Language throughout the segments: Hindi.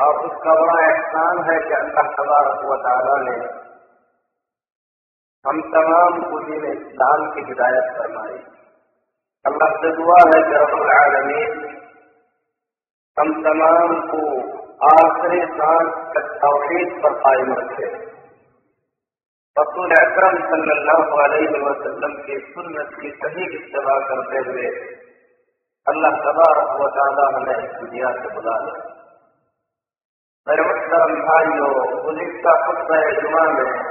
और उसका बड़ा एहसान है कि अल्लाह तबारक व ताला ने हम तमाम को दिन इस्लाम की हिदायत फरमाई। अल्लाह से दुआ है कि रब्बुल आलमीन हम तमाम को आखिरी सांस तक तौहीद पर कायम रखे। रसूल अकरम सल्लल्लाहु अलैहि वसल्लम की सुन्नत की सही इत्तबा करते हुए अल्लाह तबारक व तआला हमें दुनिया से बुला ले। मुहतरम भाइयों गुज़िश्ता खुतबा जुमा में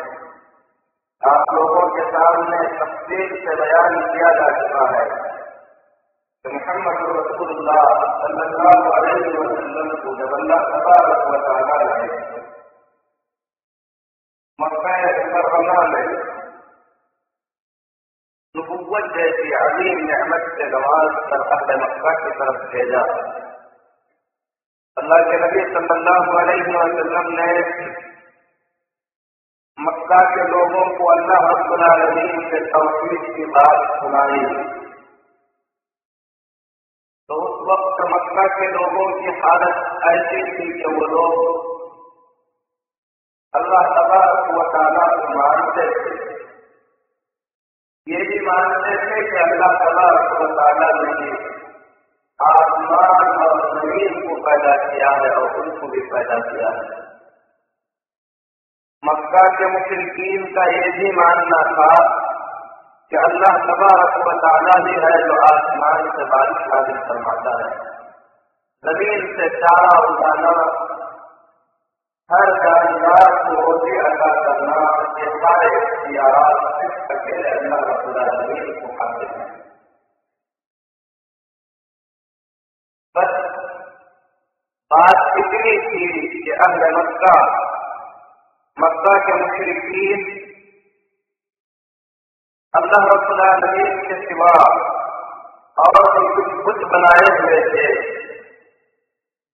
आप लोगों के सामने तफसील से बयान किया जा चुका है। कि मोहम्मद वसल्लम को जब अल्लाह तबारक व तआला ने मक्का में नबुव्वत जैसी अजीम नेमत से मक्का की तरफ़ भेजा। अल्लाह के नबी सल्लल्लाहु अलैहि वसल्लम ने मक्का के लोगों को अल्लाह आलमीन के तौहीद की बात सुनाई। तो उस वक्त मक्का के लोगों की हालत ऐसी थी कि वो लोग अल्लाह तबारक व तआला को मानते थे। ये भी मानते थे कि अल्लाह तबारक व तआला ने आसमान और ज़मीन को पैदा किया है और उनको भी पैदा किया है मक्का के मुशरकीन का ये भी मानना था कि अल्लाह तबारक व तआला ही जो आसमान से बारिश नाजिल फरमाता है ज़मीन से चारा उगाना हर जानदार को रोजी अदा करना ये सारे इख्तियारात अकेले अल्लाह रब्बुल आलमीन को हासिल है बात इतनी थी कि अहल मक्का मक्का के मुशरकीन, अल्लाह आलमीन के सिवा और भी कुछ बुत बनाए हुए थे,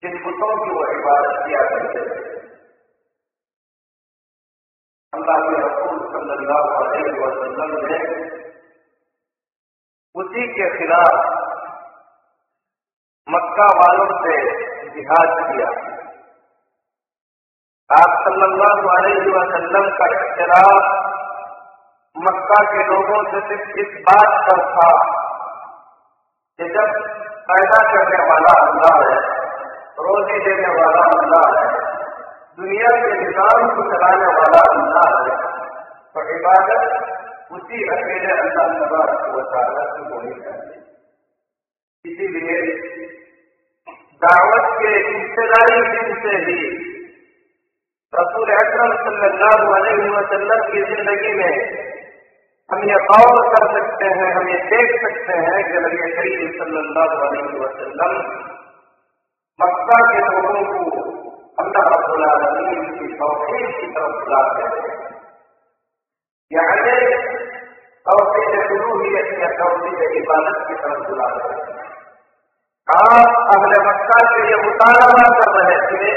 जिन बुतों की वो इबादत किया करते थे। अल्लाह के रसूल सल्लल्लाहु अलैहि वसल्लम ने उसी के खिलाफ मक्का वालों से जिहाद किया। आप सल्लल्लाहु अलैहि वसल्लम का इख्तलाफ मक्का के लोगों से सिर्फ़ इस बात पर था कि जब पैदा करने वाला अल्लाह है, रोजी देने वाला अल्लाह है, दुनिया के निज़ाम को चलाने वाला अल्लाह है तो इबादत उसी अकेले अल्लाह तबारक की होनी चाहिए। इसीलिए दावत के हिस्सेदारी दिन से ही रसूल अकरम सल्लल्लाहु की ज़िंदगी में हम ये गौर कर सकते हैं, हम ये देख सकते हैं कि नबी करीम सल्लल्लाहु वसल्लम मक्का के लोगों को अल्लाह रब्बुल की तौहीद की तरफ़ बुलाते हैं। यानी तौहीद उलूहियत या तौहीद इबादत की तरफ़ बुलाते हैं। आप अगले मक्का से ये मुतालबा कर रहे थे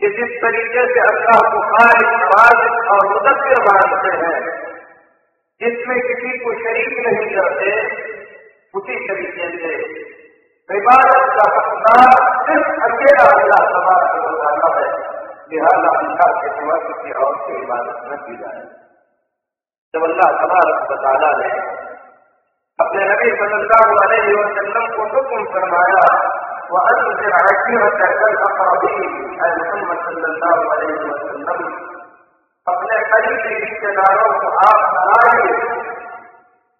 कि जिस तरीके से अल्लाह को खालिक वाजिब और मुदब्बिर मानते हैं, जिसमें किसी को शरीक नहीं करते, उसी तरीके से इबादत का हकदार सिर्फ़ अकेला अल्लाह समाज को बताना है। लिहाजा अल्लाह के सिवा किसी और की इबादत न की जाए। जब अल्लाह तबारक बताला ने अपने नबी सल्लल्लाहु अलैहि वसल्लम को हुक्म फरमाया वह अनजर अकीरत कल अकरबीन मोहम्मद सल्लल्लाहु अलैहि वसल्लम। अपने करीबी रिश्तेदारों को आप डराइए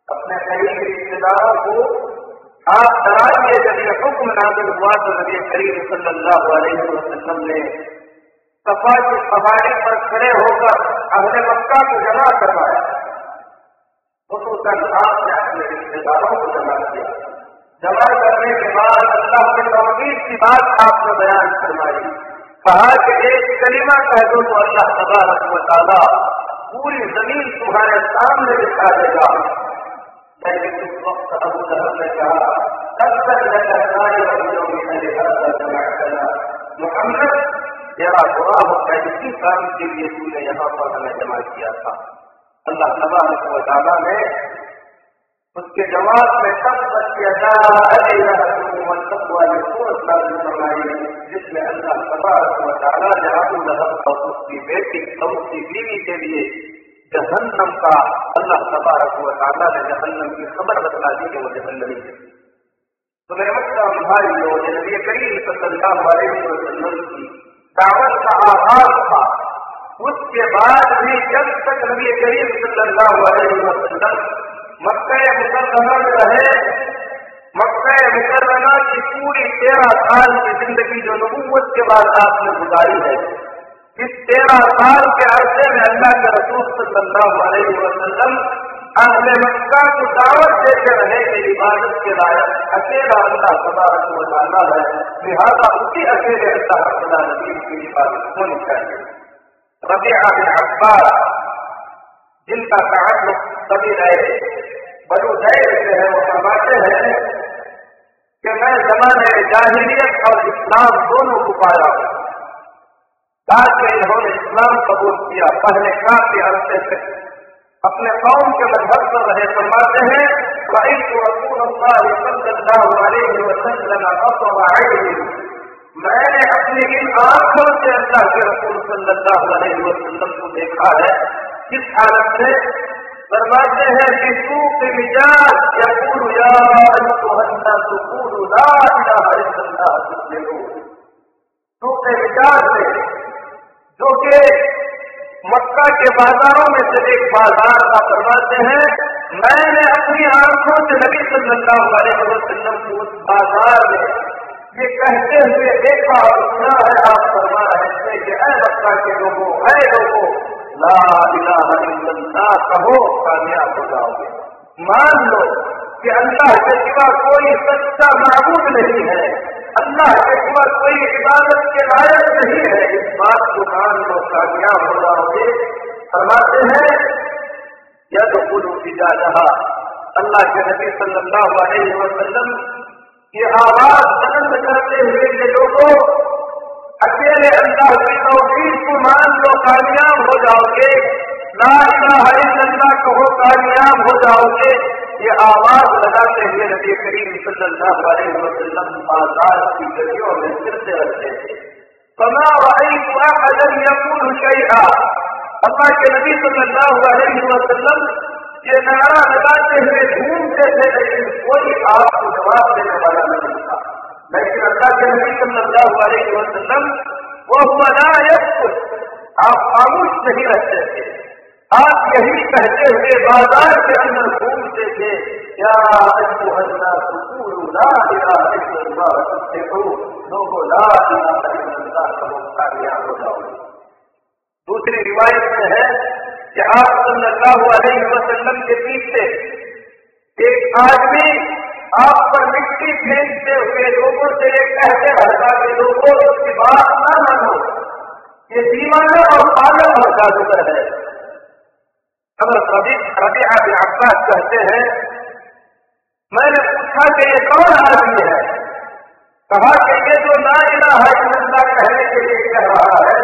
अपने करीबी रिश्तेदारों को आप डराइए जब यह हुक्म नाजिल हुआ तो नबी करीम सल्लल्लाहु अलैहि वसल्लम ने सफ़ा की पहाड़ी पर खड़े होकर अहले मक्का को जमा करवाया। खसूसन आपने अपने रिश्तेदारों को जमा किया। जमा करने के बाद अल्लाह के तौहीद की बात आपने बयान फरमाई। कहा कि एक कलीमा कह दो तो अल्लाह तबारक बताला पूरी ज़मीन तुम्हारे सामने दिखा देगा। लेकिन उस वक्त अबू लहब ने कहा तब तक जमा मोहम्मद, तेरा बुरा होता इसी काम के लिए तूने यहाँ पर हमें जमा किया था। अल्लाह तबारक व ताला ने उसके जवाब में सब फरमाई जिसमें अल्लाह तबारक व ताला जहाब और उसकी बेटी और उसकी बीवी के लिए जहन्नम का, अल्लाह तबारक व ताला ने जहन्नम की खबर बता दी कि वो जहन्नमी है. तो मेरे मतलब भाई लोग नबी करीम सल्लल्लाहु अलैहि वसल्लम की दावत का आगाज़ था। उसके बाद भी जब तक नबी करीम सल्लल्लाहु अलैहि वसल्लम मक्का मुकदमा में रहे, मक्का मुकदमा की पूरी तेरह साल की ज़िंदगी जो नबूवत के बाद आपने गुजारी है, इस तेरह साल के अरसे में अल्लाह के रसूल सल्लल्लाहु अलैहि वसल्लम अहले मक्का को दावत देते रहे कि इबादत के लायक अकेला अल्लाह तबारक व तआला है। लिहाजा उसी अकेले अल्लाह आलमीन की इबादत होनी चाहिए। रबिया बिन अब्बास जिनका ताल्लुक सभी रहे बड़ो धैर्य से है, वो फरमाते हैं कि मैं जमाने जाहिलियत और इस्लाम दोनों को पाया हूँ। ताकि इन्होंने इस्लाम कबूल किया, पहले काफ़ी अरसे से। अपने कौम के मज़हब पर रहे, फरमाते हैं। मैंने अपनी इन आँखों से अल्लाह के रसूल सल्लल्लाहु अलैहि वसल्लम को देखा है। किस हालत में फरमाते हैं कि सूख मिजाज यकूल या अय्युहन्ना सुकूलु ला इलाहा इल्लल्लाह तुस्लिमून सूख मिजाज में, जो कि मक्का के बाजारों में से एक बाज़ार का फरमाते हैं, मैंने अपनी आँखों से नबी सल्लल्लाहु अलैहि वसल्लम को उस बाज़ार में ये कहते हुए देखा और सुना है आप फरमा रहे कि अय मक्का के लोगों अय लोगों। ला इलाहा इल्लल्लाह कहो, कामयाब हो जाओगे। मान लो कि अल्लाह के सिवा कोई सच्चा महबूब नहीं है। अल्लाह के सिवा कोई इबादत के लायक नहीं है। इस बात को मान लो, कामयाब हो जाओगे। फरमाते हैं, या तो गुरु जा रहा अल्लाह के नबी सल्लल्लाहु अलैहि वसल्लम ये आवाज़ बुलंद करते हुए ये लोगों, अकेले अल्लाह की तौहीद को मान लो, कामयाब हो जाओगे। इलाहा इल्लल्लाह कहो, कामयाब हो जाओगे। ये आवाज़ लगाते हुए नबी करीम सल्लल्लाहु अलैहि वसल्लम बाज़ार की गलियों में फिरते रहते थे। फमा अल्लाह के नबी सल्लल्लाहु अलैहि वसल्लम ये नारा लगाते हुए घूमते थे, लेकिन कोई आपको जवाब देने वाला नहीं था। लेकिन अल्लाह के नबी सल्लल्लाहु अलैहि वसल्लम, वो हुआ आप खामोश नहीं रहते थे। आप यही कहते हुए बाज़ार के अंदर घूमते थे दूसरी रिवायत में है कि आप सल्लल्लाहु अलैहि वसल्लम के पीछे एक आदमी आप पर मिट्टी फेंकते हुए लोगों से ये कहते रहता कि लोगों उसकी बात न मानो। ये दीवाना और पागल और जादूगर है। अगर रबी आप अब्बास कहते हैं, मैंने पूछा कि ये कौन आदमी है? कहा कि ये जो ना इलाहा इल्लल्लाह कहने के लिए कह रहा है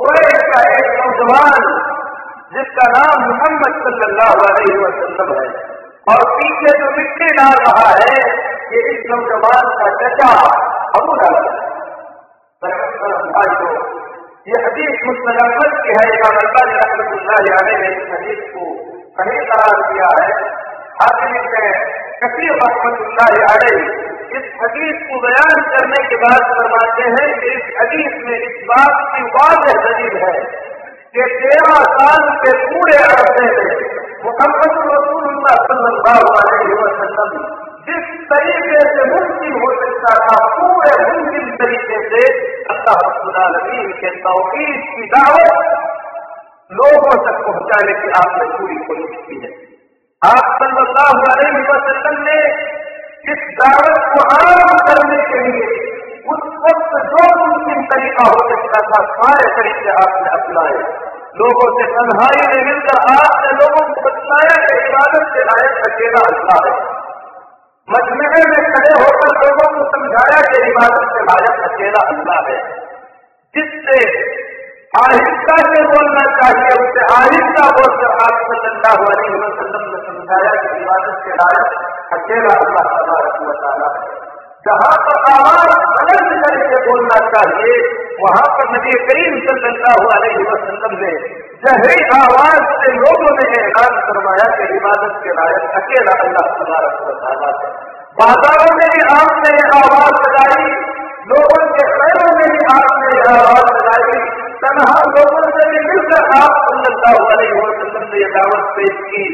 कोई का एक नौजवान जिसका नाम मोहम्मद सल्लल्लाहु अलैहि वसल्लम है। और पीछे जो मिट्टी डाल रहा है, ये इस नौजवान का चचा अबू भाई को ये हदीस मुस्तलाफत की है इमाम अल्लाह ने रहमतुल्लाह ने इस हदीस को सही करार दिया है। हाजिर में कसीर रहमतुल्लाह अलैहि इस हदीस को बयान करने के बाद फरमाते हैं कि इस हदीस में इस बात की वाजह दलील है कि तेरह साल के पूरे अरसे में मोहम्मद वसल्लम जिस तरीके से मुमकिन हो सकता था, पूरे मुमकिन तरीके से अल्लाह के तौकीद की दावत लोगों तक पहुँचाने की आपने पूरी कोशिश की है। आप सल्लल्लाहु अलैहि वसल्लम ने इस दावत को आम करने के लिए उस वक्त जो मुमकिन तरीका हो सकता था सारे तरीके आपने अपनाए लोगों से तन्हाई में मिलकर आपने लोगों को बतलाया कि इबादत के लायक अकेला अल्लाह है मजमे में खड़े होकर लोगों को समझाया कि इबादत के लायक अकेला अल्लाह है जिससे आहिस्ता से बोलना चाहिए उससे आहिस्ता बोलकर आप सल्लल्लाहु अलैहि वसल्लम ने समझाया कि इबादत के लायक अकेला अल्लाह तबारक है जहाँ पर आवाज़ बुलंद करके बोलना चाहिए, वहाँ पर नबी करीम सल्लल्लाहु अलैहि वसल्लम ने जहरी आवाज़ से लोगों ने ऐलान करवाया कि इबादत के लायक अकेला अल्लाह तबारक है। बाजारों में भी आपने आवाज़ लगाई, लोगों के खैरों में भी आपने आवाज़ लगाई, तनहा लोगों से भी मिलकर आप सल्लल्लाहु अलैहि वसल्लम ने यह दावत पेश की।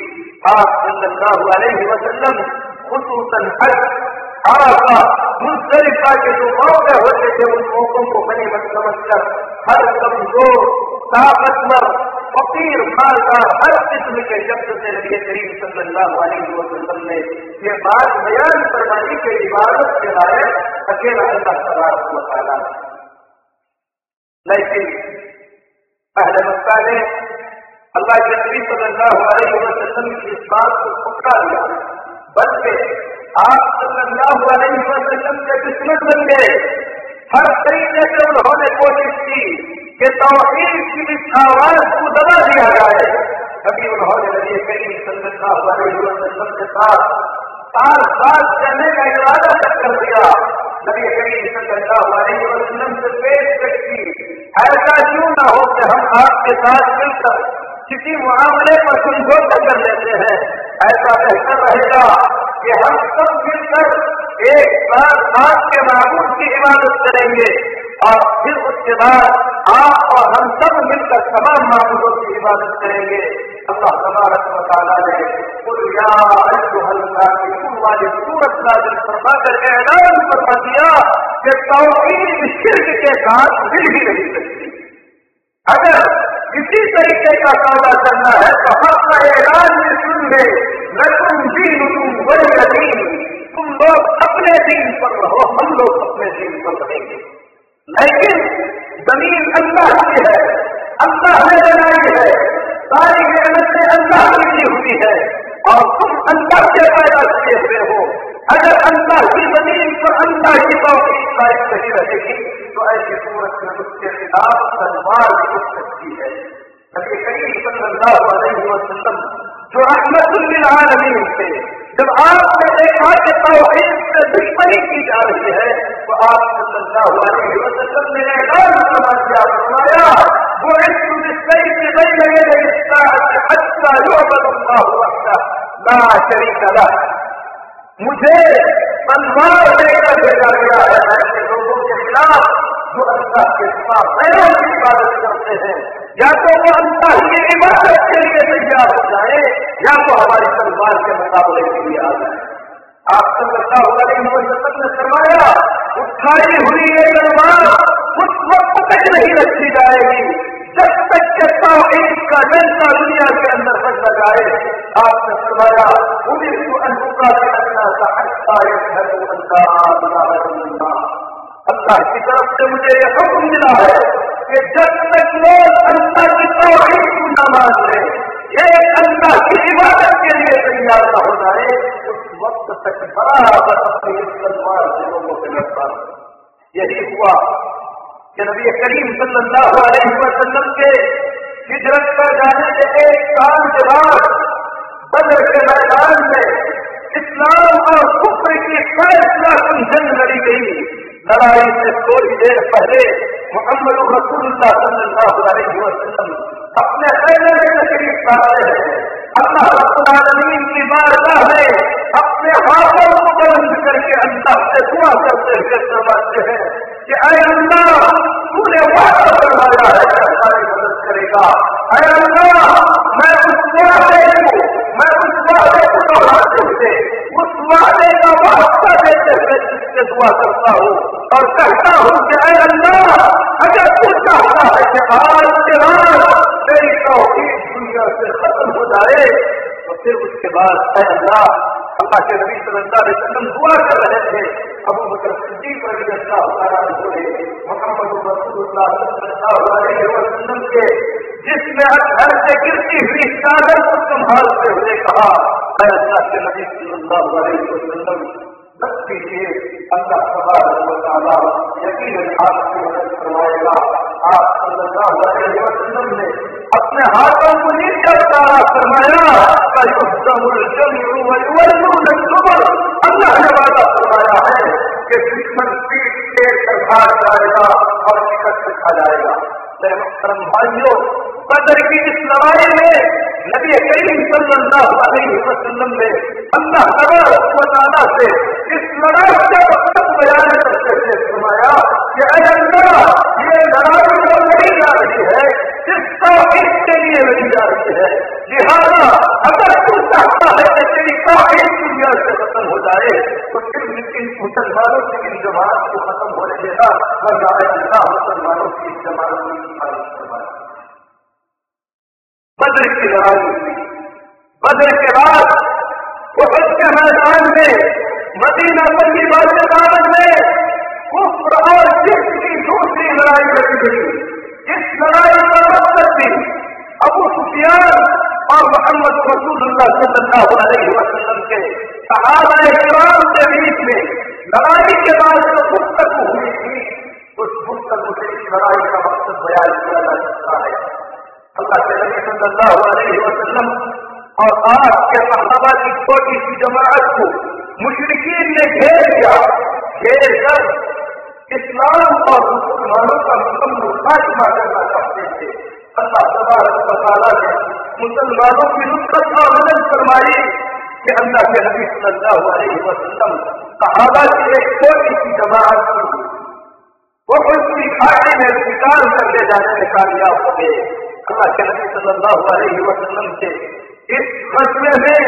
आप सल्लल्लाहु अलैहि वसल्लम, खुसूसन हज आका मुस्तरिफा के जो मौके होते थे, उन मौकों को बने मत समझकर हर कमज़ोर ताकतवर फकीर मालदार हर किस्म के शब्द से नबी करीम सल्लल्लाहु अलैहि वसल्लम ने ये बात बयान फरमाई के इबादत के लायक अकेला अल्लाह तबारक व तआला लेकिन पहले मक्का ने अल्लाह के नबी सल्लल्लाहु अलैहि वसल्लम की इस बात को ठुकरा दिया बल्कि आप सल्लल्लाहु अलैहि के दुश्मन बन गए हर तरीके से उन्होंने कोशिश की कि तोहीद की इस को दबा दिया जाए। कभी उन्होंने नबी करीम सल्लल्लाहु अलैहि वसल्लम के साथ साल साल कहने का इरादा कर दिया नबी करीम सल्लल्लाहु अलैहि वसल्लम से पेश रखी ऐसा क्यों ना हो कि हम आपके साथ मिलकर किसी मामले पर समझौता कर लेते हैं? ऐसा बेहतर रहेगा कि हम सब मिलकर एक साथ आपके महबूब की इबादत करेंगे और फिर उसके बाद आप और हम सब मिलकर तमाम महबूबों की इबादत करेंगे। अल्लाह तबारक वाला ने वाली सूरत नाजिल फरमा कर ऐलान फरमा दिया कि तोहहीद शिरक के साथ मिल ही नहीं सकती अगर इसी तरीके का सौदा करना है तो हम का ऐलान में सुन ले न तुम दीन तुम बड़े अधीन तुम लोग अपने दीन पर रहो हम लोग अपने दीन पर रहेंगे लेकिन ज़मीन अल्लाह की है अल्लाह ने बनाई है सारी मेहनत अल्लाह की दी हुई है और तुम अल्लाह से पैदा किए हुए हो अगर अल्लाह की ज़मीन पर अल्लाह की तौकीद लायक नहीं रहेगी तो ऐसी सूरत में उसके खिलाफ तलवार उठ सकती है। नबी करीम सल्लल्लाहु अलैहि वसल्लम जो रहमतुल्लिल आलमीन थे। जब आपने देखा कि तौहीद से दुश्मनी की जा रही है तो आप सल्लल्लाहु अलैहि वसल्लम ने ऐलान फरमा दिया, फरमाया, वो इस सही से नहीं लगे अच्छा अल्लाह वहदा ला शरीक लह मुझे तलवार देकर भेजा गया है ऐसे लोगों के खिलाफ जो अल्लाह के सिवा पैरों की इबादत करते हैं। या तो वो अल्लाह की इबादत के लिए तैयार हो जाए, या तो हमारी तलवार के मुकाबले के लिए आ जाए। आप सल्लल्लाहु अलैहि वसल्लम ने फरमाया, उठाई हुई ये तलवार उस वक्त तक नहीं रखी जाएगी, जब तक के तौहीद का जनता दुनिया के अंदर बच लगाए आपने फरमाया उन्हीं अनुका के अच्छा अल्लाह की तरफ़ से मुझे यह हुक्म मिला है कि जब तक लोग अल्लाह की तौहीद को न मान ले एक अल्लाह की इबादत के लिए तैयार न हो जाए, उस वक्त तक बराबर अपनी तलवार से लोगों से लड़ता यही हुआ कि नबी करीम सल्लल्लाहु अलैहि वसल्लम के हिजरत पर जाने के एक साल के बाद बदर के मैदान में इस्लाम और कुफर की फैसला जंग लड़ी गई। लड़ाई से थोड़ी देर पहले मोहम्मद वसल्लम अपने तकलीफ़ पाते हैं। अल्लाह की बारगाह में अपने हाथों को बंद करके अल्लाह से दुआ करते हुए फरमाते हैं कि अरे अल्लाह, तूने वादा करवाया है कि हमारी मदद करेगा। अरे अल्लाह, मैं उस वादे को, मैं उस वादे को दोहराते हुए उस वादे का वास्ता देते हुए जिससे दुआ करता हूँ और कहता हूँ कि अरे अल्लाह अगर तू चाहता है कि आज के बाद तेरी तौहीद दुनिया से खत्म हो जाए तो फिर उसके बाद अल्लाह अल्लाह के नबी सल्लल्लाहु अलैहि वसल्लम दुआ कर रहे थे, अबू बकर सिद्दीक रज़ी अल्लाह तआला मोहम्मद रसूलुल्लाह सल्लल्लाहु अलैहि वसल्लम के से गिरती हुई को संभालते हुए कहा अल्लाह के नबी सल्लल्लाहु अलैहि वसल्लम अल्लाह यकीन आपकी मदद करवाएगा आप सल्लल्लाहु अलैहि वसल्लम ने अपने हाथों को नीचे उतारा फरमाया अल्लाह ने वादा फरमाया है कि दुश्मन पीठ के सरकार जाएगा और शिकस्त जाएगा। भाइयों, बदर की इस लड़ाई में नबी करीम सल्लल्लाहु अलैहि वसल्लम ने अल्लाह तबारा से इस लड़ाई का मतलब बयान करते हुए फरमाया कि ये लड़ाई जो लड़ी जा रही है। इसका इसके लिए लड़ी जा रही है। लिहाजा अगर तू चाहता है कि तेरी काफ़ी दुनिया से खत्म हो जाए तो फिर इन मुसलमानों की इन जमात को खत्म हो रहेगा वरना अल्लाह मुसलमानों की जमात की हिफाजत करवाए बद्र की लड़ाई बद्र के बाद उहद के मैदान में, मदीना तय्यबा के दामन में, कुफ्र और जिस की दूसरी लड़ाई लड़ी गई इस लड़ाई का मकसद भी अबू सुफियान और मोहम्मद रसूलुल्लाह सल्लल्लाहु अलैहि वसल्लम के सहाबा इकराम के बीच में। लड़ाई के बाद जो गुफ्तगू हुई थी, उस गुफ्तगू से इस लड़ाई का मकसद बयान किया जा सकता है। अल्लाह के नबी सल्लल्लाहु अलैहि वसल्लम और आज के सहाबा की छोटी सी जमात को मुशरकिन ने घेर लिया। घेर कर इस्लाम और मुसलमानों का मुकम्मल खात्मा करना चाहते थे। अल्लाह तबारक ताला ने मुसलमानों की और मदद फरमाई कि अल्लाह के नबी सल्लल्लाहु अलैहि वसल्लम सहाबा एक छोटी सी जमात को वो उसकी घाटी में शिकार कर ले जाने में कामयाब हो गए अल्लाह के नबी सल्लल्लाहु अलैहि वसल्लम के इस फैसले में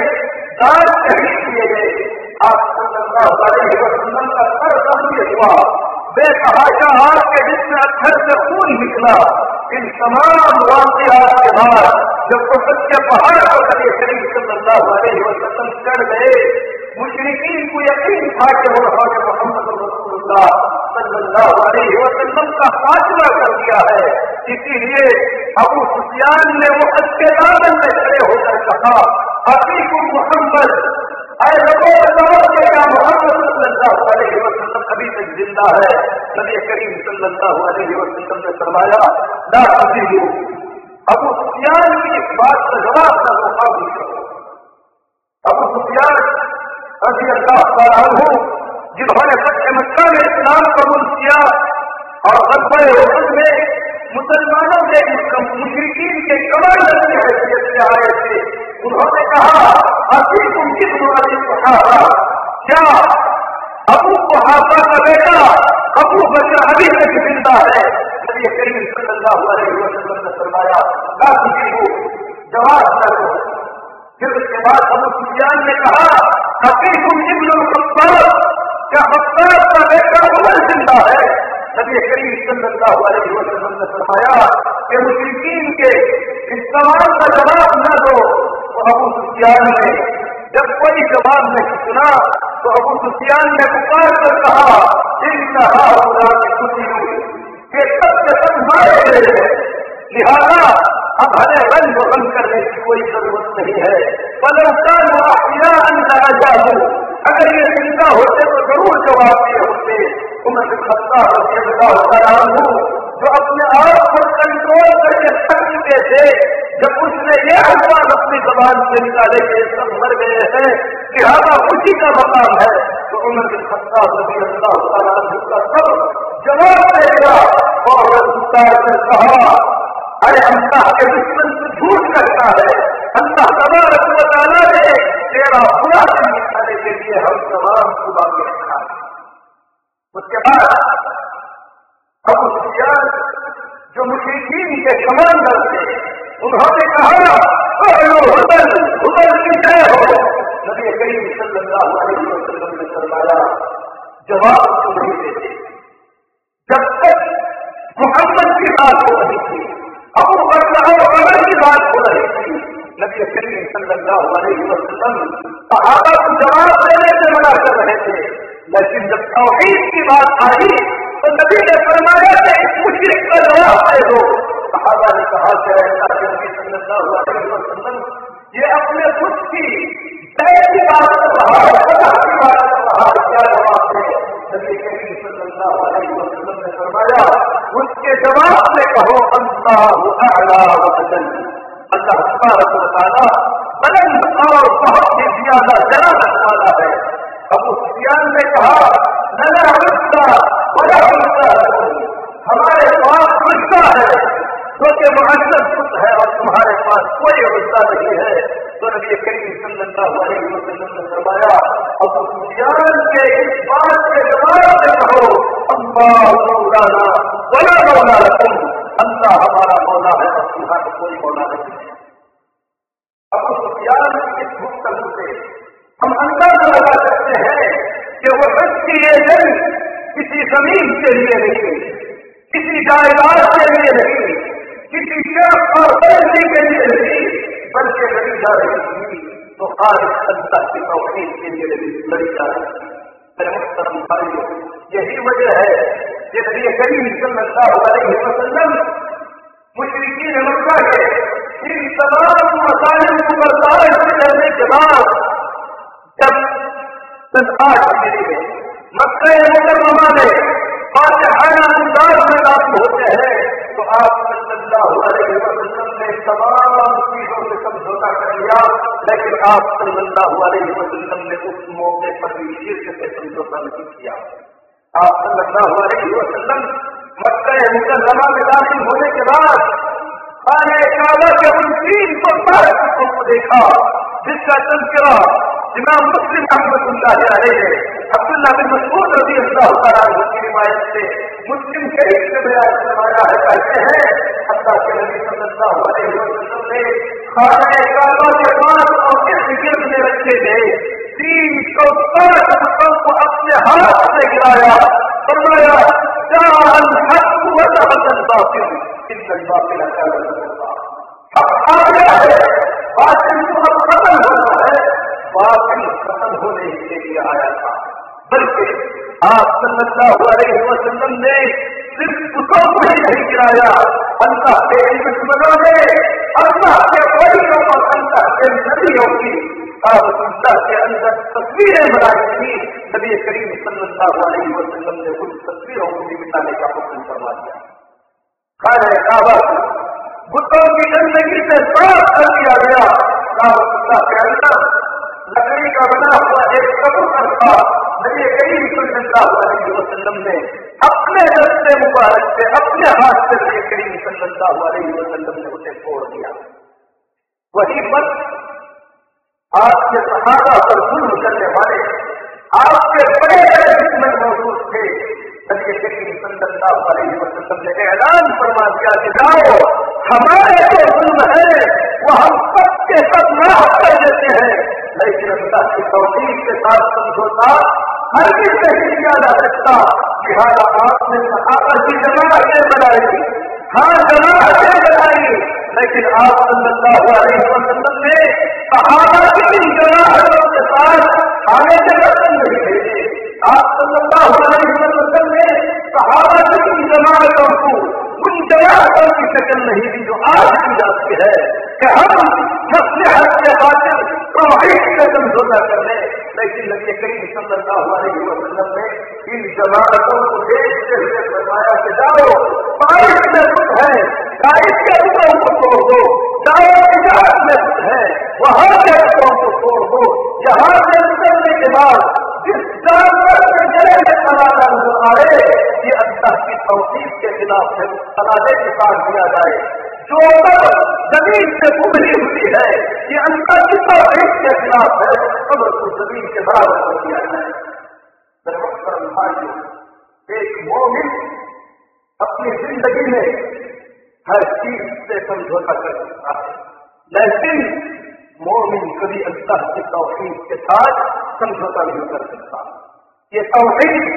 दान शहीद किए गए। आप सल्लल्लाहु अलैहि वसल्लम का सर गंभीर हुआ। बेतहाशा आग जिसमें अक्षर से खून निकला। इन तमाम वाकयात के बाद जब कुफत के पहाड़ पर नबी करीम सल्लल्लाहु अलैहि वसल्लम चढ़ गए, मुशरिकीन को यकीन था कि वो हमारे मोहम्मद रसूलुल्लाह सल्लल्लाहु अलैहि वसल्लम का फासला कर दिया है। इसीलिए अबू सुफियान ने वो के दामन में खड़े होकर कहा हकीक मोहम्मद अरे लोगों बताओ कि क्या मोहम्मद सल्लल्लाहु अलैहि वसल्लम अभी तक ज़िंदा है। नबी करीम सल्लल्लाहु अलैहि वसल्लम ने फरमाया ना अभी अबू सुफियान की इस बात का जवाब का मुकाबला करो अबू सुफियान रज़ी अल्लाह हो जिन्होंने सच्चे मक्का में इस्लाम कबूल किया और गजबे उहद में मुसलमानों के मुशरकिन के कमांडर की हैसियत से आए थे। उन्होंने कहा, अभी तुम किस बुराई सहारा क्या अबू कुहाफा का बेटा अबू बकर अभी तक ज़िंदा है? नबी करीम सल्लल्लाहु अलैहि वसल्लम ने फरमाया ला तुझे जवाब न दो। फिर उसके बाद अबू सुफियान ने कहा हकीकुम इब्न खत्ताब, क्या खत्ताब का बेटा उमर ज़िंदा है? नबी करीम सल्लल्लाहु अलैहि वसल्लम ने फरमाया कि मुशरिकीन के इस सवाल का जवाब न दो तो अबू सुफियान ने जब कोई जवाब नहीं सुना तो अबू सुफियान ने पुकार कर कहा ये सब के सब मारे गए हैं। लिहाजा अब हमें रंग रंग करने की कोई ज़रूरत नहीं है। बलौकार जाऊँ अगर ये चिंता होते तो ज़रूर जवाब दिए होते। उम्र खत्ता हूँ जो अपने आप को कंट्रोल करके सकते थे, जब उसने ये अखबार अपनी जबान से निकाले के सब मर गए हैं, कि लिहाजा खुशी का मकाम है तो उम्र के खत्ता रबी अल्लाह का सब जवाब देगा, और ने कहा, अरे, अल्लाह के दुश्मन से झूठ करता है। अल्लाह तबारक बताना है तेरा बुरा दिन निकालने के लिए हम तमाम के रखा उसके बाद अब जो मुशीन के कमांडर थे, उन्होंने कहा जवाब तो देते। जब तक मोहम्मद की बात हो रही थी, अबू अमर की बात हो रही थी, नबी करीम सल्लल्लाहु अलैहि वसल्लम जवाब देने से मना कर रहे थे। लेकिन जब तौहीद की बात आई तो नबी ने फरमाया कि इस मुशरक का जवाब दे दो सहाबा ने कहा कि ये अपने खुद की जय की बात कर रहा है अल्लाह की बात कर रहा है। क्या जवाब दे? नबी करीम सल्लल्लाहु अलैहि वसल्लम ने फरमाया, उसके जवाब में कहो, अल्लाह अला वजल अल्लाह तबारक तआला बुलंद और बहुत ही ज़्यादा जलालत वाला है। अबू सुफियान ने कहा नज़र बड़ा गुस्सा हमारे पास गुस्सा है। क्योंकि मुहजब खुद है और तुम्हारे पास कोई गुस्सा नहीं है। तो नबी करीम सल्लल्लाहु अलैहि वसल्लम ने फरमाया, अब सुफियान के इस बात के जवाब में कहो, अल्लाह मौलाना, वला मौला रकम अल्लाह हमारा मौला है और तुम्हारा कोई मौला नहीं है। अब सुफियान की इस गुफ्तगू से हम अंदाज़ा लगा सकते कि वो ये जंग किसी ज़मीन के लिए नहीं, किसी जायदाद के लिए नहीं, किसी शर्फ और बदलने के लिए नहीं, बल्कि लड़ी जा रही थी तो आज अल्लाह की तोफीक के लिए लड़ी जा रही थी। यही वजह है कि नबी करीम सल्लल्लाहु अलैहि वसल्लम मुशरिकीन मक्का के इन तमाम मसाइल को बर्दाश्त करने के बाद जब सन आठ हिजरी में मक्का मुकरमा में फातहाना अंदाज में दाखिल होते हैं तो आप सल्लल्लाहु अलैहि वसल्लम ने तमाम चीज़ों से समझौता कर लिया, लेकिन आप सल्लल्लाहु अलैहि वसल्लम ने उस मौके पर भी शीर्ष से समझौता नहीं किया। आप सल्लल्लाहु अलैहि वसल्लम मक्का मुकरमा में दाखिल होने के बाद खाने काबा के उन तीन सौ साठ को देखा, जिसका तस्करा इमाम मुस्लिम अहमदुल्लाह रहे हैं अब्दुल्ला बिन मसूद रज़ी अल्लाह तआला की रिवायत से मुस्लिम शरीफ से बयान करवाया है, कहते हैं, अल्लाह के नबी सल्लल्लाहु अलैहि वसल्लम ने खाने काबा के पास और इस गिर्द में रखे थे। तीन सौ साठ रुपयों को तस्वीरों को भी मिटाने का करवा दिया। खाने काबा बुतों की गंदगी से साफ़ कर दिया गया लकड़ी का बना हुआ एक कबूतर था नबी करीम सल्लल्लाहु अलैहि वसल्लम ने अपने रस्ते मुबारक से, अपने हाथ से नबी करीम सल्लल्लाहु अलैहि वसल्लम ने उसे छोड़ दिया। वही पर आपके सहारा पर जुल्म करने वाले आपके बड़े बड़े दुश्मन मौजूद थे। अलैहि वसल्लम ने ऐलान फरमा दिया कि जाओ हमारे जो जुल्म है वो हम सबके के सब माफ़ कर देते हैं लेकिन अल्लाह की तोफीक के साथ समझौता हर किस नहीं किया जा सकता लिहाजा आपने सहाबा की जमातें बनाई हाँ जमातें बनाई लेकिन आप सल्लल्लाहु अलैहि वसल्लम ने सहाबा की जमातों के साथ आने से वचन नहीं भेजे आप सल्लल्लाहु अलैहि वसल्लम ने सहाबा की जमातों को उन जमातों की शक्ल नहीं दी जो आज की जाती है, कि हम मसलहत के खातिर तौहीद से समझौता कर ले लेकिन नबी करीम सल्लल्लाहु अलैहि वसल्लम ने इन जमातों को देखते हुए फरमाया कि जाओ, बारिश में कुछ है, बारिश के टुकड़ों को तोड़ दो। जाओ तिजारत में कुछ है, वहाँ के टुकड़ों को तोड़ दो। यहाँ से निकलने के बाद जिस जानवर के गले में तनाजा नज़र आए ये अल्लाह की तौसीफ के खिलाफ है तनाजे के साथ दिया जाए जो ज़मीन से उभरी हुई है ये अल्लाह की तौसीफ के खिलाफ है कब्र को ज़मीन के बराबर कर दिया जाए भाइयों एक मोमिन अपनी ज़िंदगी में हर चीज़ से समझौता कर सकता है। लेकिन मोमिन कभी अल्लाह के तोफीक के साथ समझौता नहीं कर सकता। ये तोफीक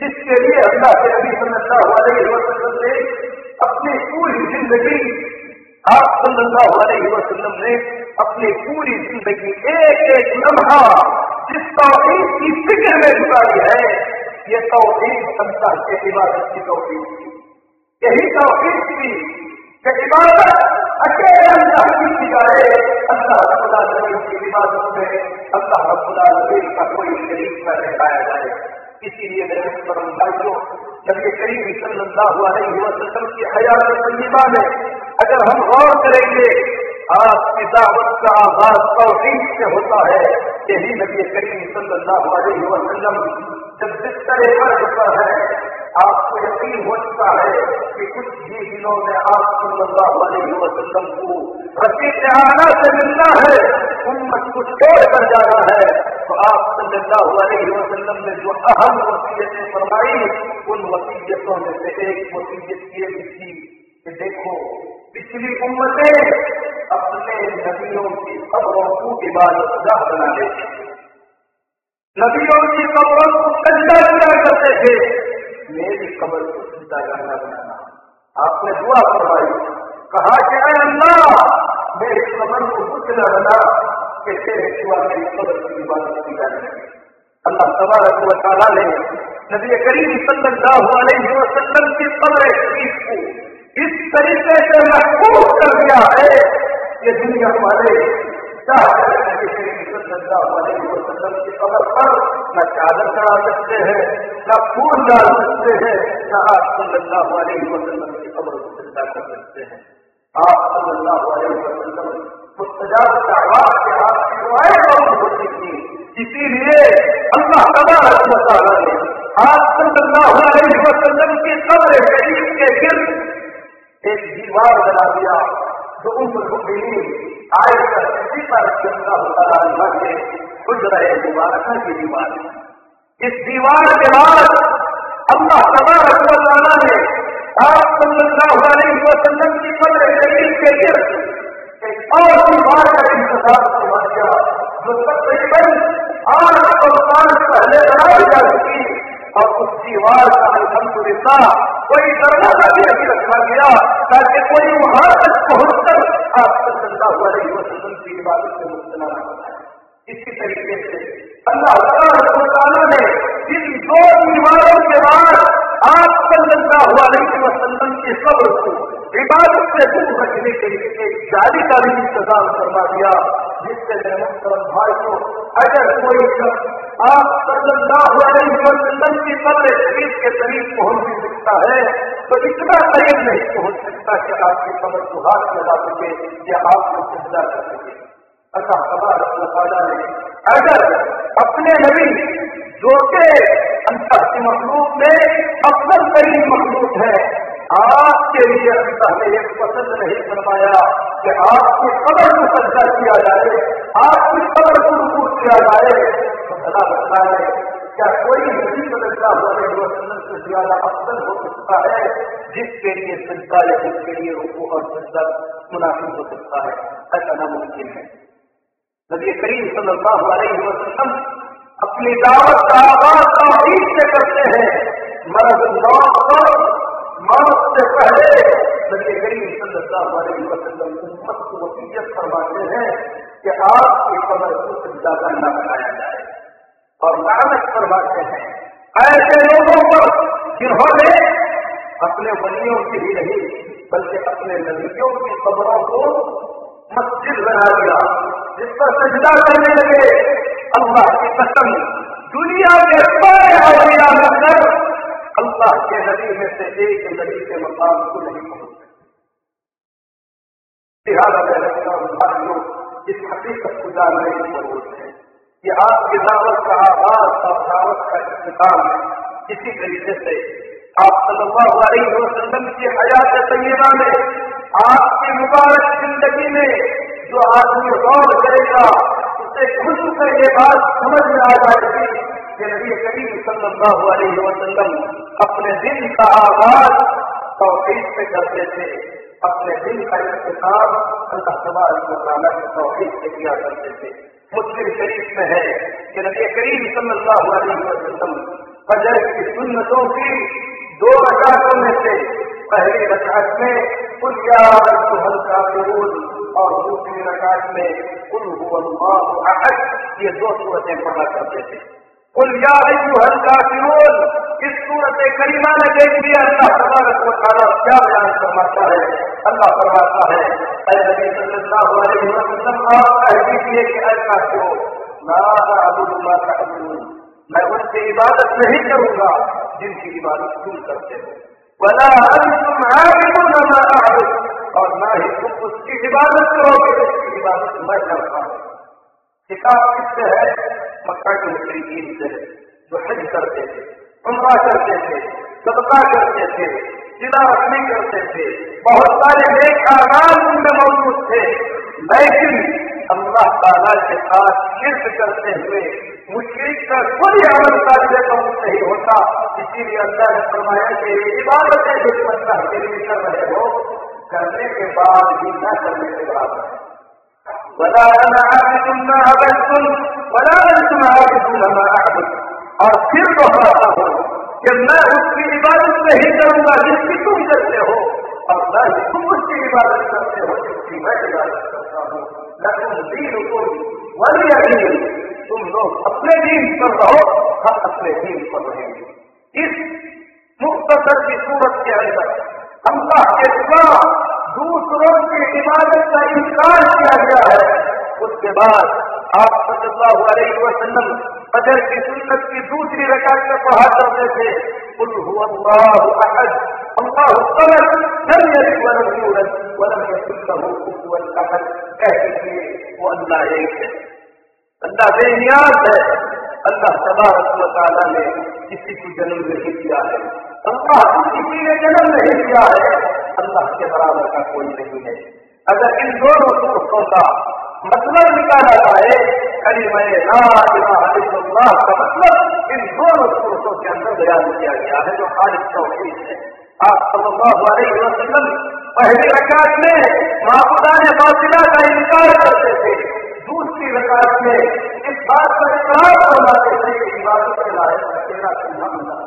जिसके लिए अल्लाह के नबी सल्लल्लाहु अलैहि वसल्लम ने अपनी पूरी ज़िंदगी, आप सल्लल्लाहु अलैहि वसल्लम ने अपनी पूरी ज़िंदगी एक एक लम्हा जिस तोफीक की फ़िक्र में गुजारी है, ये तोफीक अल्लाह के इबादत की तोफीक थी। यही तोफीक थी इबादत अकेले अल्लाह की जाए अल्लाह रब्बुल आलमीन की इबादत में अल्लाह रब्बुल आलमीन का कोई शरीक न दिखाया जाए इसीलिए मेरे मुहतरम भाइयों नबी करीम सल्लल्लाहु अलैहि वसल्लम की हयात तय्यबा में अगर हम गौर करेंगे आपकी दावत का आगाज़ तौहीद से होता है यही नबी करीम सल्लल्लाहु अलैहि वसल्लम जब बिस्तर पर है आपको यकीन हो चुका है कि कुछ ही दिनों में आप सल्लल्लाहु अलैहि वसल्लम को रसीद से मिलना है, उम्मत को छोड़ कर जाना है तो आप सल्लल्लाहु अलैहि वसल्लम ने जो अहम वसीयतें फरमाई, उन वसीयतों में से एक वसीयत ये भी थी कि देखो, पिछली उम्मतें अपने नदियों की खबरों को इबादत गाह बना लेती नबियों की खबरों को सज्जा किया करते थे। मेरी कबर को सज्जा करना बनाना। आपने दुआ करवाई कहा कि अल्लाह, मेरी कबर को कुछ न बना कि तेरे सिवा मेरी कबर की इबादत की जाने अल्लाह तबारक व तआला ने नबी करीम सल्लल्लाहु अलैहि वसल्लम की कब्र शरीफ को इस तरीके से महफूज कर दिया है ये दुनिया वाले की कबर पर न चादर चढ़ा सकते हैं न फूल डाल सकते हैं न आप सल्लल्लाहु अलैहि वसल्लम की कबर को चिंता कर सकते हैं आप सल्लल्लाहु अलैहि वसल्लम मुस्तजाब के आपकी दुआएँ बहुत होती थी इसीलिए अल्लाह तबारक व ने आप सल्लल्लाहु अलैहि वसल्लम की कब्र शरीफ के गिर्द एक दीवार बना दिया, जो उन मुमिनीन सिद्दीक़ा रज़ियल्लाहु तआला के गुजरे मुबारका की दीवार इस दीवार के बाद अल्लाह तबारक व तआला ने आप सल्लल्लाहु अलैहि वसल्लम की कब्र शरीफ के गिर्द एक और दीवार का इंतज़ाम करवा दिया जो तकरीबन आठ सौ साल पहले बनाई जा चुकी और उस दीवार का अल्हम्दुलिल्लाह कोई दरवाज़ा भी अभी रखा गया ताकि कोई वहाँ तक पहुंचकर आप सल्लल्लाहु अलैहि वसल्लम की इबादत में मुब्तला न हो इसी तरीके से अल्लाह ने इन दो दीवारों के बाद आप सल्लल्लाहु अलैहि वसल्लम की कब्र को इबादत से दूर रखने के लिए एक जाली का भी इंतज़ाम करवा दिया। जिससे मेरे मुख्तरम भाइयों अगर कोई शख्स आप की कब्र शरीफ के करीब पहुँच भी सकता है तो इतना करीब नहीं पहुँच सकता कि आपकी कब्र को हाथ लगा सके या आपको सिजदा कर सके। तबारक व ने अगर अपने नबी जो के अंतर की मखलूक में अफसल तरीन मखलूक है आपके लिए अल्लाह ने एक पसंद नहीं फरमाया कि आपकी कबर को सज्जा किया जाए, आपकी कबर को रुकूट किया जाए तो भला बताए क्या कोई नबी सल्लल्लाहु अलैहि वसल्लम से ज़्यादा अफसल हो सकता है, जिसके लिए सज्जा या जिसके लिए रुकू और सज्जा मुनासिब हो सकता है? ऐसा नामुमकिन है। नबी करीम सल्लल्लाहु अलैहि वसल्लम अपनी दावत का आगाज़ तौहीद से करते हैं। मरद मौत मौत से पहले नबी करीम सल्लल्लाहु अलैहि वसल्लम वसीयत फरमाते हैं कि आपकी कमर को सज्जा न बनाया जाए और लानत फरमाते हैं ऐसे लोगों पर जिन्होंने अपने वलियों की ही नहीं बल्कि अपने नबियों की कमरों को मस्जिद बना दिया जिस पर सजदा करने लगे, अल्लाह की कसम, दुनिया के सारे अवलिया मिलकर अल्लाह के नबी में से एक नबी के मकाम को नहीं पहुँच सकते लिहाजा मैं रखता हूँ भाइयों, इस हकीकत को जानने की ज़रूरत है कि आपकी दावत का आवाज़ और दावत का इस्तेमाल इसी तरीके से आप सल्लल्लाहु अलैहि की हयात तैयबा में, आपकी मुबारक ज़िंदगी में जो आदमी गौर करेगा, उसे खुश कर ये बात समझ में आ जाएगी कि नबी करीम सल्लल्लाहु अपने दिन का आगाज़ तौहीद से करते थे। अपने दिन का इंतज़ाम अल्लाह व तआला के तौहीद से किया करते थे। मुस्लिम शरीफ में है कि नबी करीम सल्लल्लाहु अलैहि वसल्लम फजर की सुन्नतों की दो रकातों में से पहली रकात में कुल या हल्का और दूसरी रकात में कुल अहद, ये दो सूरतें पढ़ा करते थे। कुल या हल्का फिरोल इस सूरत करीमा ने देख लिया अल्लाह तबारक व तआला क्या बयान फरमाता है अल्लाह फरमाता है ऐ नबी सल्लल्लाहु अलैहि वसल्लम आप कह दीजिए कि ऐसा क्यों ला अबुदु मा तअबुदून मैं उनसे इबादत नहीं करूँगा जिनकी इबादत तुम करते हो वला अंतुम आबिदुन मा अअबुद और ना ही तुम उसकी इबादत करोगे जिसकी इबादत मैं करता हूँ किताब किससे है? मक्का के मुशरिकीन से जो हज करते थे, उमरा करते थे, सदका करते थे, जिला रखनी करते थे। बहुत सारे नेक आगाज़ उनमें मौजूद थे। लेकिन अल्लाह ताला के साथ शिरक करते हुए मुशरिक का कोई अमल कार्य कबूल नहीं होता। इसीलिए अल्लाह ने फरमाया कि इबादतें जो अल्लाह के लिए कर रहे हो, करने के बाद भी न करने के बराबर है। वला अना आबिदुन मा अबदतुम वला अंतुम आबिदुन मा अअबुद और फिर दोहराता हूँ कि मैं उसकी इबादत नहीं करूँगा जिसकी तुम करते हो और न ही तुम उसकी इबादत करते हो जिसकी मैं इबादत करता हूँ लकुम दीन तुम वली अदीन तुम लोग अपने दीन पर रहो हम अपने दीन पर रहेंगे इस मुख्तसर की सूरत के अंदर अल्लाह के सिवा दूसरों की इबादत का इनकार किया गया है। उसके बाद आप सल्लल्लाहु अलैहि वसल्लम फजर की सुन्नत की दूसरी रकात में पढ़ा करते थे। कुल हुवल्लाहु अहद। अल्लाहु समद। लम यलिद वलम यूलद वलम यकुल लहू कुफुवन अहद। कह दीजिए, वो अल्लाह एक है। अल्लाह बेनियाज है। अल्लाह तबारक व तआला ने किसी को जन्म नहीं दिया है। अल्लाह किसी ने जन्म नहीं दिया है। अल्लाह के बराबर का कोई नहीं है। अगर इन दोनों सूरतों का मतलब निकाला जाए, कलीमा इलाहा का मतलब इन दोनों सूरतों के अंदर बयान किया गया है, जो खालिद तौहीद है। आप सल्लल्लाहु अलैहि वसल्लम पहली रकात में माफुदान फासिला का इनकार करते थे। दूसरी रकात में इस बात पर इकरार फरमाते थे कि इबादत के लायक अकेला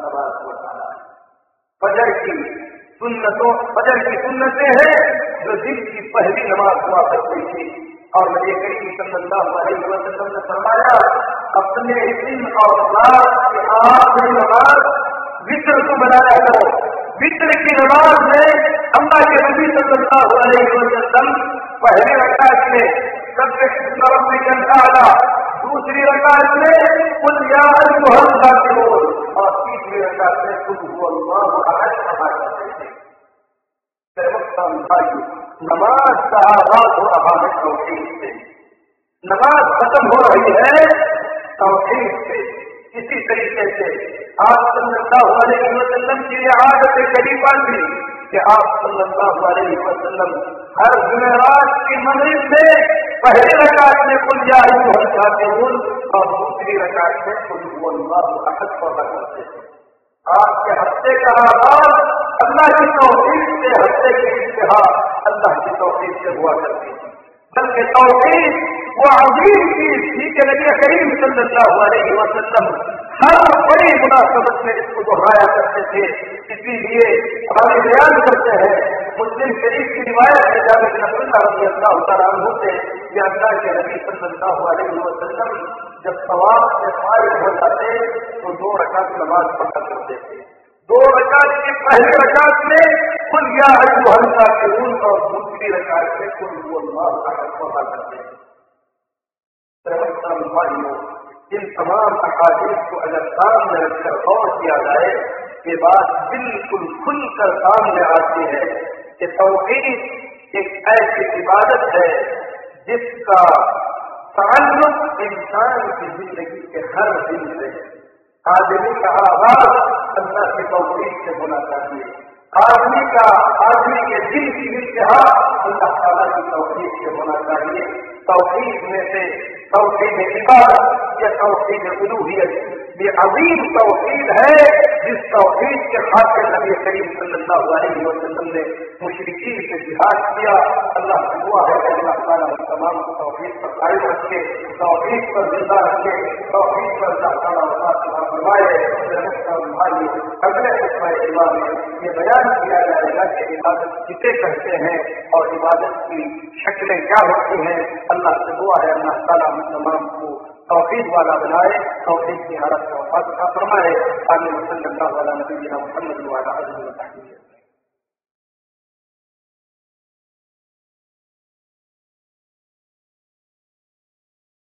तबारक व तआला है फजर की सुन्नतों फजर की सुन्नतें हैं, जो दिन की पहली नमाज़ हुआ करती थी। और नबी करीम सल्लल्लाहु अलैहि वसल्लम ने फरमाया, अपने दिन और नमाज़ वित्र को बनाया करो। वित्र की नमाज़ में अल्लाह के नबी सल्लल्लाहु अलैहि वसल्लम पहली रकात में सब आला दूसरी रकात में, कुल या और तीसरी रकात में, कुल हुवल्लाहु अहद पढ़ा नमाज़ का आगाज़ हो रहा है तौहीद से। नमाज़ खत्म हो रही है तौहीद से। इसी तरीके से आप सल्लल्लाहु अलैहि वसल्लम की आदत करीबा थी कि आप सल्लल्लाहु अलैहि वसल्लम हर जुमेरात की मगरिब में पहली रकात में कुल जाते और दूसरी रकात में कुल अहद पढ़ा करते थे आपके हफ़्ते का आगाज़ अल्लाह की तोफीक से, हफ़्ते की इंतहा अल्लाह की तोफीक से हुआ करती थी। बल्कि तोफीक वो अजीम चीज़ थी कि नबी करीम सल्लल्लाहु अलैहि वसल्लम हर बड़ी मुनासबत में इसको दोहराया करते थे। इसीलिए हमारे बयान करते हैं, मुस्लिम शरीफ की रिवायत में जाकर नबुल्ला रज़ी अल्लाह तआला से कि अल्लाह के नबी सल्लल्लाहु अलैहि वसल्लम जब सवाब से फारिग हो जाते तो दो रकात नमाज़ पढ़ा करते थे। दो रकात की पहली रकात में, कुल या हल्का के और दूसरी रकात में कुल वो अल्लाह पढ़ा करते थे भाइयों इन तमाम अकादीस को अगर सामने रखकर गौर किया जाए, ये बात बिल्कुल खुलकर सामने आती है कि तोहहीद एक ऐसी इबादत है जिसका ताल्लुक इंसान की ज़िंदगी के हर दिन से आदमी का आवाज़ अल्लाह के तौफीक से होना चाहिए आदमी का, आदमी के दिल की इंतहा अल्लाह ताला की तौफीक से होना चाहिए तौफीक में से तोहहीद इबादत, या तोहहीद उलूहियत। ये अजीम तोहहीद है जिस तोहहीद के खातिर नबी करीम सल्लल्लाहु अलैहि वसल्लम ने मुशरिकी से जिहाद किया। अल्लाह से दुआ है कि अल्लाह ताला हम तमाम को तोहहीद पर कायम रखे तोहहीद पर ज़िंदा रखे तोहहीद पर अल्लाह ताला वफात फरमाए। भाई अगले खुतबा इमाम में ये बयान किया जाएगा कि इबादत किसे कहते हैं और इबादत की शक्लें क्या होती हैं। अल्लाह से दुआ है, अल्लाह ताला तमाम को तोफीक वाला बनाए तोफीक की हालत में वफात का फरमाए आने वसल्लल्लाहु वाला नबीना मुहम्मद वाला अजल तहमीद